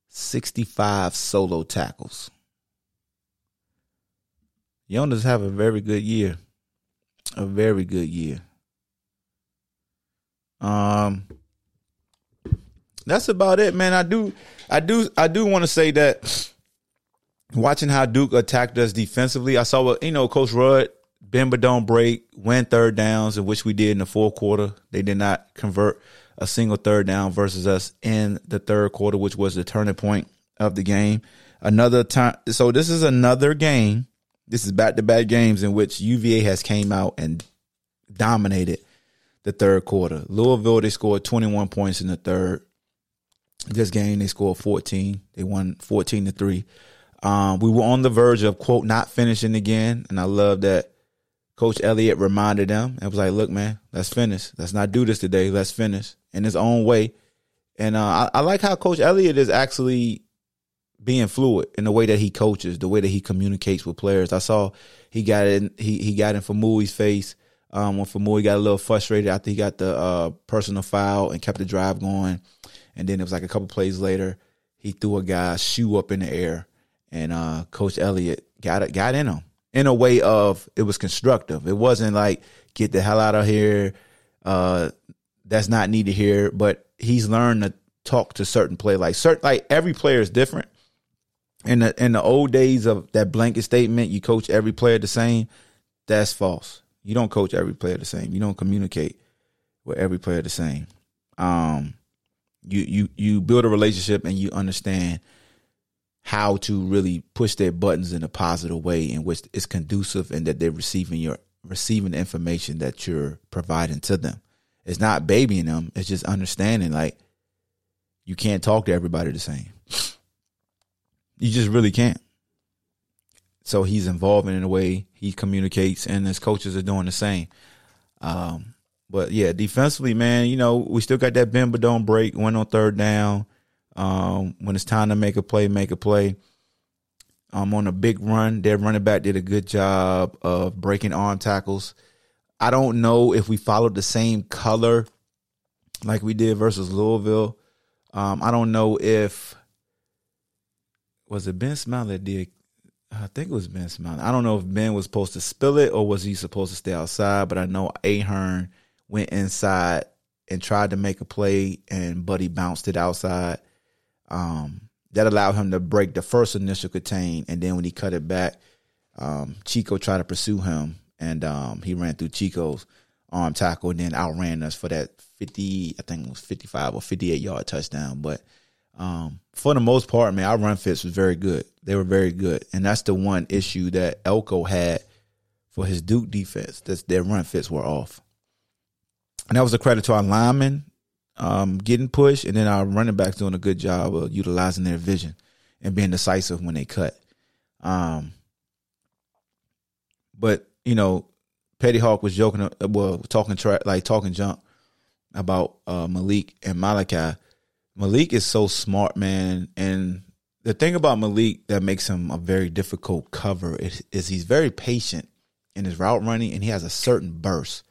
65 solo tackles. Jonas have a very good year. A very good year. Um that's about it, man. I do I do I do want to say that watching how Duke attacked us defensively, I saw what you know, Coach Rudd, but don't break, win third downs, in which we did in the fourth quarter. They did not convert a single third down versus us in the third quarter, which was the turning point of the game. Another time so this is another game. This is back to back games in which UVA has came out and dominated the third quarter. Louisville, they scored 21 points in the third. This game, they scored 14. They won 14 to 3. Um, we were on the verge of, quote, not finishing again. And I love that Coach Elliott reminded them and was like, look, man, let's finish. Let's not do this today. Let's finish in his own way. And uh, I, I like how Coach Elliott is actually being fluid in the way that he coaches, the way that he communicates with players. I saw he got in he he got in Faumui's face um, when Faumui got a little frustrated after he got the uh, personal foul and kept the drive going. And then it was like a couple plays later, he threw a guy's shoe up in the air, and uh, Coach Elliott got got in him in a way of it was constructive. It wasn't like get the hell out of here. Uh, that's not needed here. But he's learned to talk to certain play like certain like every player is different. In the in the old days of that blanket statement, you coach every player the same. That's false. You don't coach every player the same. You don't communicate with every player the same. Um, you you you build a relationship and you understand how to really push their buttons in a positive way in which it's conducive and that they're receiving your receiving information that you're providing to them. It's not babying them, it's just understanding like you can't talk to everybody the same. You just really can't. So he's involving in a way he communicates and his coaches are doing the same. Um, but yeah, defensively, man, you know, we still got that bend but don't break. Went on third down. Um, when it's time to make a play, make a play. Um, on a big run, their running back did a good job of breaking arm tackles. I don't know if we followed the same color like we did versus Louisville. Um, I don't know if was it Ben Smiley that did. I think it was Ben Smiley. I don't know if Ben was supposed to spill it or was he supposed to stay outside. But I know Ahern went inside and tried to make a play, and Buddy bounced it outside. Um, that allowed him to break the first initial contain, and then when he cut it back, um, Chico tried to pursue him, and um, he ran through Chico's arm tackle, and then outran us for that fifty, I think it was fifty-five or fifty-eight yard touchdown. But um, for the most part, man, our run fits was very good. They were very good, and that's the one issue that Elko had for his Duke defense. That their run fits were off. And that was a credit to our linemen um, getting pushed, and then our running backs doing a good job of utilizing their vision and being decisive when they cut. Um, but you know, Petty Hawk was joking, uh, well, talking tra- like talking junk about uh, Malik and Malachi. Malik is so smart, man, and the thing about Malik that makes him a very difficult cover is, is he's very patient in his route running, and he has a certain burst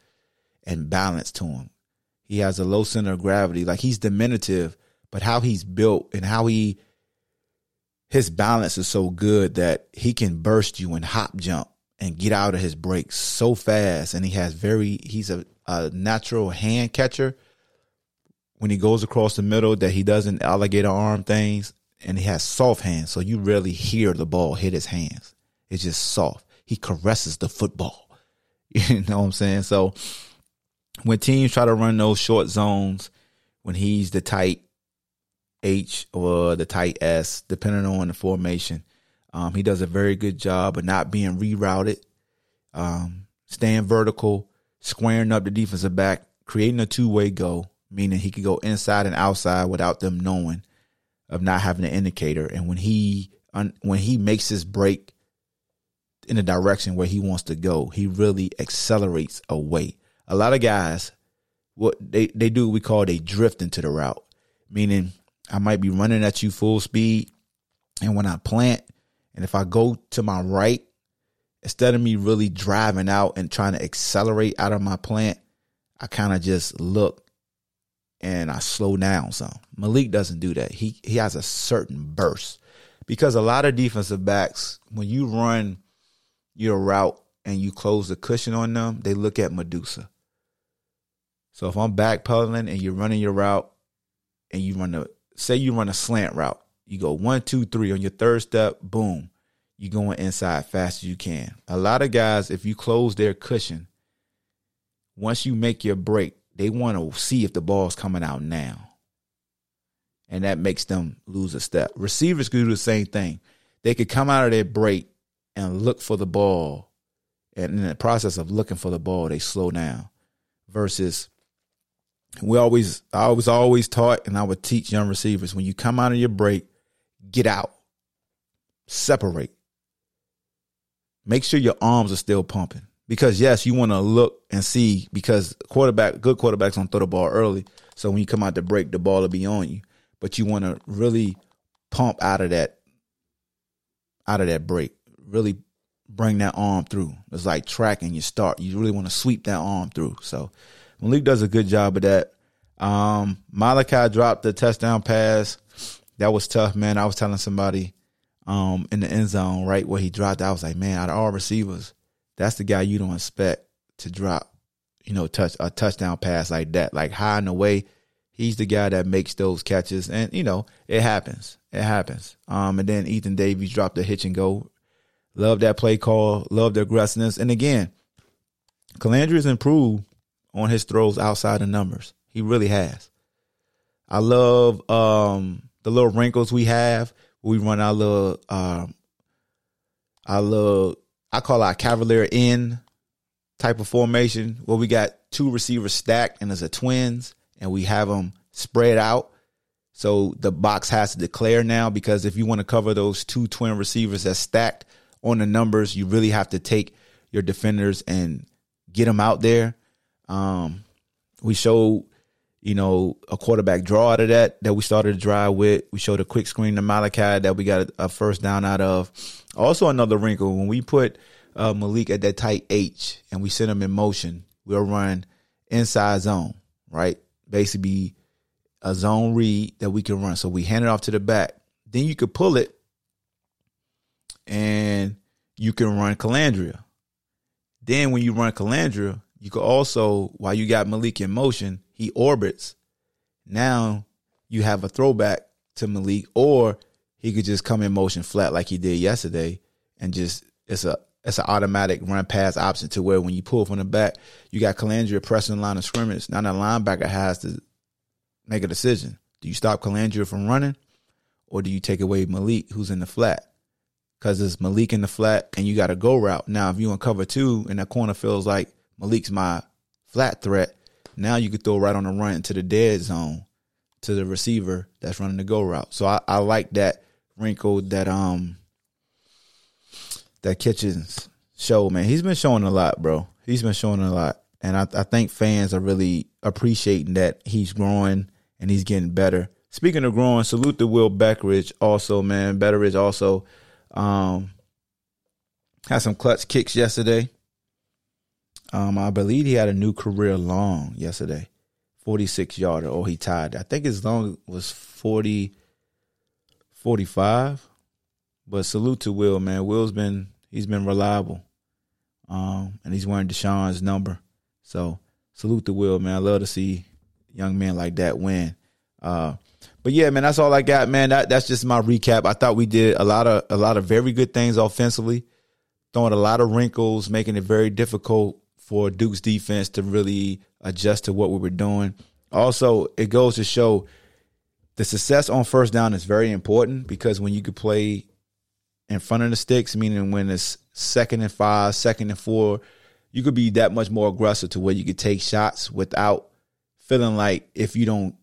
and balance to him. He has a low center of gravity. Like he's diminutive, but how he's built and how he his balance is so good that he can burst you and hop jump and get out of his break so fast. And he has very he's a, a natural hand catcher when he goes across the middle that he doesn't alligator arm things and he has soft hands. So you rarely hear the ball hit his hands. It's just soft. He caresses the football. You know what I'm saying? So when teams try to run those short zones, when he's the tight H or the tight S, depending on the formation, um, he does a very good job of not being rerouted, um, staying vertical, squaring up the defensive back, creating a two way go, meaning he could go inside and outside without them knowing, of not having an indicator. And when he when he makes his break in the direction where he wants to go, he really accelerates away a lot of guys, what they, they do, we call they drift into the route, meaning I might be running at you full speed. And when I plant, and if I go to my right, instead of me really driving out and trying to accelerate out of my plant, I kind of just look and I slow down some. Malik doesn't do that. He he has a certain burst because a lot of defensive backs, when you run your route and you close the cushion on them, they look at Medusa. So if I'm backpedaling and you're running your route and you run a say you run a slant route, you go one, two, three on your third step, boom, you're going inside fast as you can. A lot of guys, if you close their cushion, once you make your break, they want to see if the ball's coming out now. And that makes them lose a step. Receivers can do the same thing. They could come out of their break and look for the ball. And in the process of looking for the ball, they slow down. Versus we always I was always taught and I would teach young receivers when you come out of your break, get out. Separate. Make sure your arms are still pumping because yes, you want to look and see because quarterback, good quarterbacks don't throw the ball early. So when you come out to break, the ball will be on you. But you want to really pump out of that, out of that break. Really bring that arm through. It's like tracking your start. You really want to sweep that arm through. So Malik does a good job of that. Um, Malachi dropped the touchdown pass. That was tough, man. I was telling somebody um, in the end zone, right where he dropped. I was like, man, out of all receivers, that's the guy you don't expect to drop, you know, touch a touchdown pass like that, like high and away. He's the guy that makes those catches, and you know it happens. It happens. Um, and then Ethan Davies dropped the hitch and go. Love that play call. Love the aggressiveness. And again, Colandrea's improved on his throws outside the numbers. He really has. I love um, the little wrinkles we have. We run our little, um, our little I call our Cavalier in type of formation where we got two receivers stacked and as a twins and we have them spread out. So the box has to declare now because if you want to cover those two twin receivers that's stacked on the numbers, you really have to take your defenders and get them out there. Um, we showed, you know, a quarterback draw out of that that we started to drive with. We showed a quick screen to Malachi that we got a first down out of. Also, another wrinkle when we put uh, Malik at that tight H and we send him in motion, we'll run inside zone, right? Basically, a zone read that we can run. So we hand it off to the back. Then you could pull it and you can run Colandrea. Then when you run Colandrea, you could also, while you got Malik in motion, he orbits. Now you have a throwback to Malik, or he could just come in motion flat like he did yesterday and just it's a it's an automatic run pass option to where when you pull from the back, you got Colandrea pressing the line of scrimmage. Now the linebacker has to make a decision. Do you stop Colandrea from running or do you take away Malik who's in the flat? Because it's Malik in the flat and you got a go route. Now, if you in cover two and that corner feels like Malik's my flat threat, now you could throw right on the run into the dead zone to the receiver that's running the go route. So I, I like that wrinkle that um that Kitchings show, man. He's been showing a lot, bro. He's been showing a lot. And I, I think fans are really appreciating that he's growing and he's getting better. Speaking of growing, salute to Will Bettridge also, man. Bettridge also um, had some clutch kicks yesterday. Um, I believe he had a new career long yesterday. 46 yarder, or he tied. I think his long was 40, 45. But salute to Will, man. Will's been he's been reliable. Um, and he's wearing D'Sean's number. So salute to Will, man. I love to see young men like that win. Uh, but yeah, man, that's all I got, man. That that's just my recap. I thought we did a lot of a lot of very good things offensively, throwing a lot of wrinkles, making it very difficult for Duke's defense to really adjust to what we were doing. Also, it goes to show the success on first down is very important because when you could play in front of the sticks, meaning when it's second and five, second and four, you could be that much more aggressive to where you could take shots without feeling like if you don't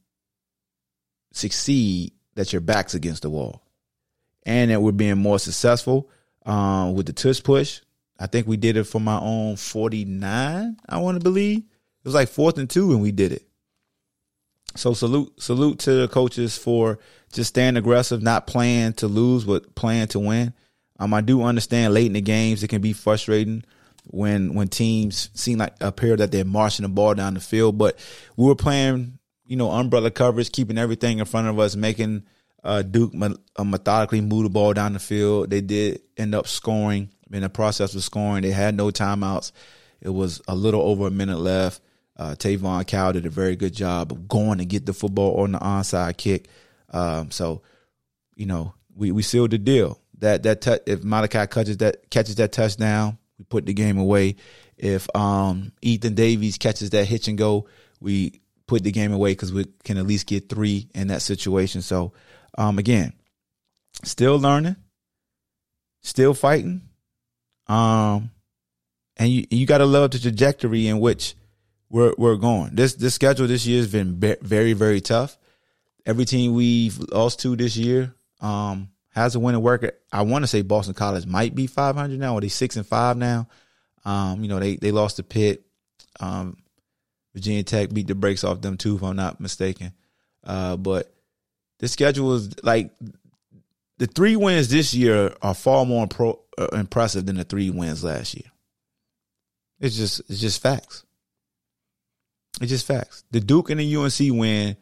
succeed that your back's against the wall. And that we're being more successful uh, with the tush push. I think we did it for my own 49, I want to believe. It was like fourth and two and we did it. So salute salute to the coaches for just staying aggressive, not playing to lose, but playing to win. Um, I do understand late in the games it can be frustrating when when teams seem like appear that they're marching the ball down the field, but we were playing you know, umbrella coverage, keeping everything in front of us, making uh, Duke uh, methodically move the ball down the field. They did end up scoring in the process of scoring. They had no timeouts. It was a little over a minute left. Uh, Tavon Cow did a very good job of going to get the football on the onside kick. Um, so, you know, we, we sealed the deal. That that t- if Malachi catches that catches that touchdown, we put the game away. If um, Ethan Davies catches that hitch and go, we put the game away because we can at least get three in that situation. So, um, again, still learning, still fighting, um, and you you got to love the trajectory in which we're we're going. This this schedule this year has been very very tough. Every team we've lost to this year um, has a winning record. I want to say Boston College might be 500 now, or they six and five now. Um, you know they they lost to Pitt. Um, Virginia Tech beat the brakes off them too, if I'm not mistaken. Uh, but the schedule is like the three wins this year are far more pro, Uh, impressive than the three wins last year. It's just it's just facts. It's just facts. The Duke and the UNC win.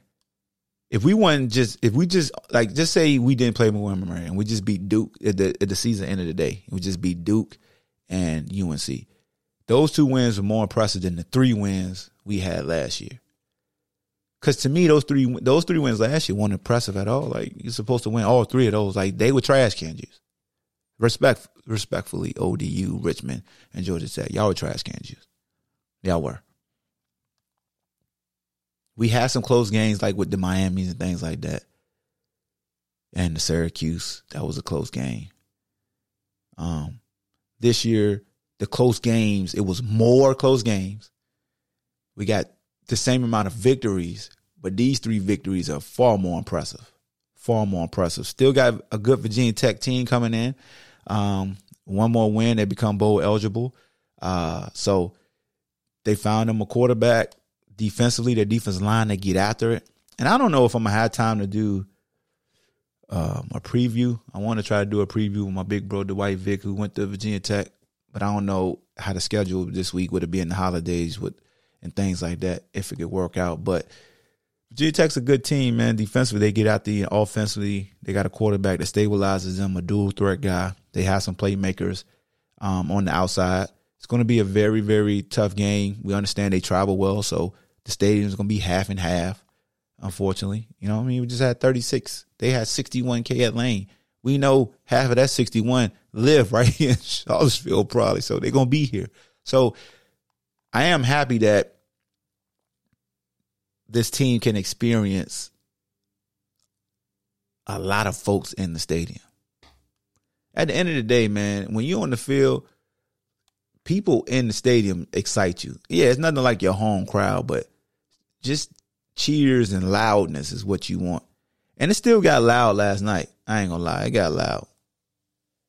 If we won just if we just like just say we didn't play Montgomery and we just beat Duke at the at the season end of the day, we just beat Duke and UNC. Those two wins were more impressive than the three wins we had last year. Cause to me, those three those three wins last year weren't impressive at all. Like you're supposed to win all three of those. Like they were trash can juice. Respect, respectfully, ODU, Richmond, and Georgia Tech. Y'all were trash can juice. Y'all were. We had some close games like with the Miami's and things like that. And the Syracuse, that was a close game. Um, this year, the close games, it was more close games. We got the same amount of victories, but these three victories are far more impressive. Far more impressive. Still got a good Virginia Tech team coming in. Um, one more win, they become bowl eligible. Uh, so they found them a quarterback. Defensively, their defense line, they get after it. And I don't know if I'm gonna have time to do um, a preview. I want to try to do a preview with my big bro Dwight Vick, who went to Virginia Tech, but I don't know how to schedule this week. Would it be in the holidays with and things like that if it could work out? But Virginia Tech's a good team, man. Defensively, they get out the offensively. They got a quarterback that stabilizes them, a dual threat guy. They have some playmakers um, on the outside. It's going to be a very, very tough game. We understand they travel well, so the stadium is going to be half and half. Unfortunately, you know, I mean, we just had 36. They had 61k at Lane. We know half of that 61 live right here in Charlottesville, probably. So they're going to be here. So I am happy that this team can experience a lot of folks in the stadium. At the end of the day, man, when you're on the field, people in the stadium excite you. Yeah, it's nothing like your home crowd, but just cheers and loudness is what you want. And it still got loud last night. I ain't gonna lie, it got loud.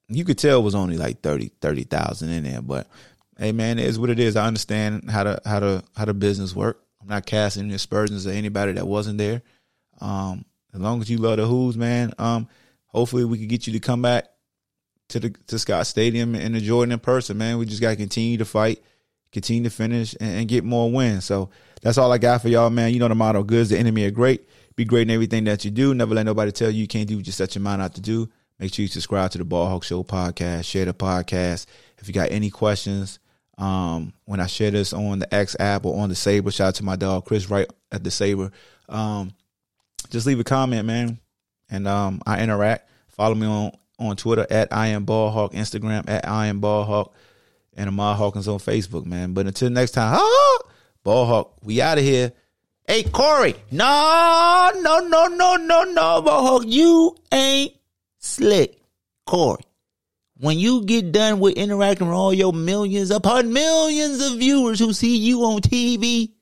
You could tell it was only like 30 30,000 in there, but hey man, it is what it is. I understand how to how to how the business work. I'm not casting aspersions at anybody that wasn't there. Um, as long as you love the Hoos, man. Um, hopefully we can get you to come back to the to Scott Stadium and enjoy it in person, man. We just gotta continue to fight, continue to finish, and, and, get more wins. So that's all I got for y'all, man. You know the motto: "Good is the enemy are great." Be great in everything that you do. Never let nobody tell you you can't do what you set your mind out to do. Make sure you subscribe to the Ball Hawk Show podcast. Share the podcast. If you got any questions, um, when I share this on the X app or on the Sabre, shout out to my dog Chris right at the Sabre. Um, just leave a comment, man, and um, I interact. Follow me on on Twitter at I am Ballhawk, Instagram at I am Ballhawk, and Ahmad Hawkins on Facebook, man. But until next time, ah, Ballhawk, we out of here. Hey Corey, no, no, no, no, no, no, Ballhawk, you ain't slick, Corey when you get done with interacting with all your millions upon millions of viewers who see you on TV,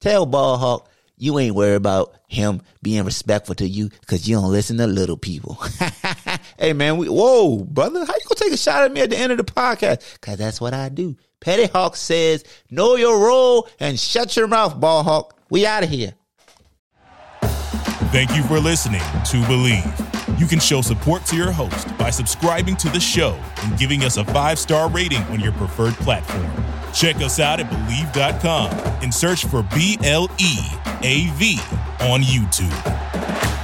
tell Ballhawk you ain't worried about him being respectful to you because you don't listen to little people. hey man, we, whoa, brother, how you gonna take a shot at me at the end of the podcast? Cause that's what I do. Petty Hawk says, know your role and shut your mouth, ball hawk. We out of here. Thank you for listening to Bleav. You can show support to your host by subscribing to the show and giving us a five star rating on your preferred platform. Check us out at Bleav.com and search for B-L-E-A-V on YouTube.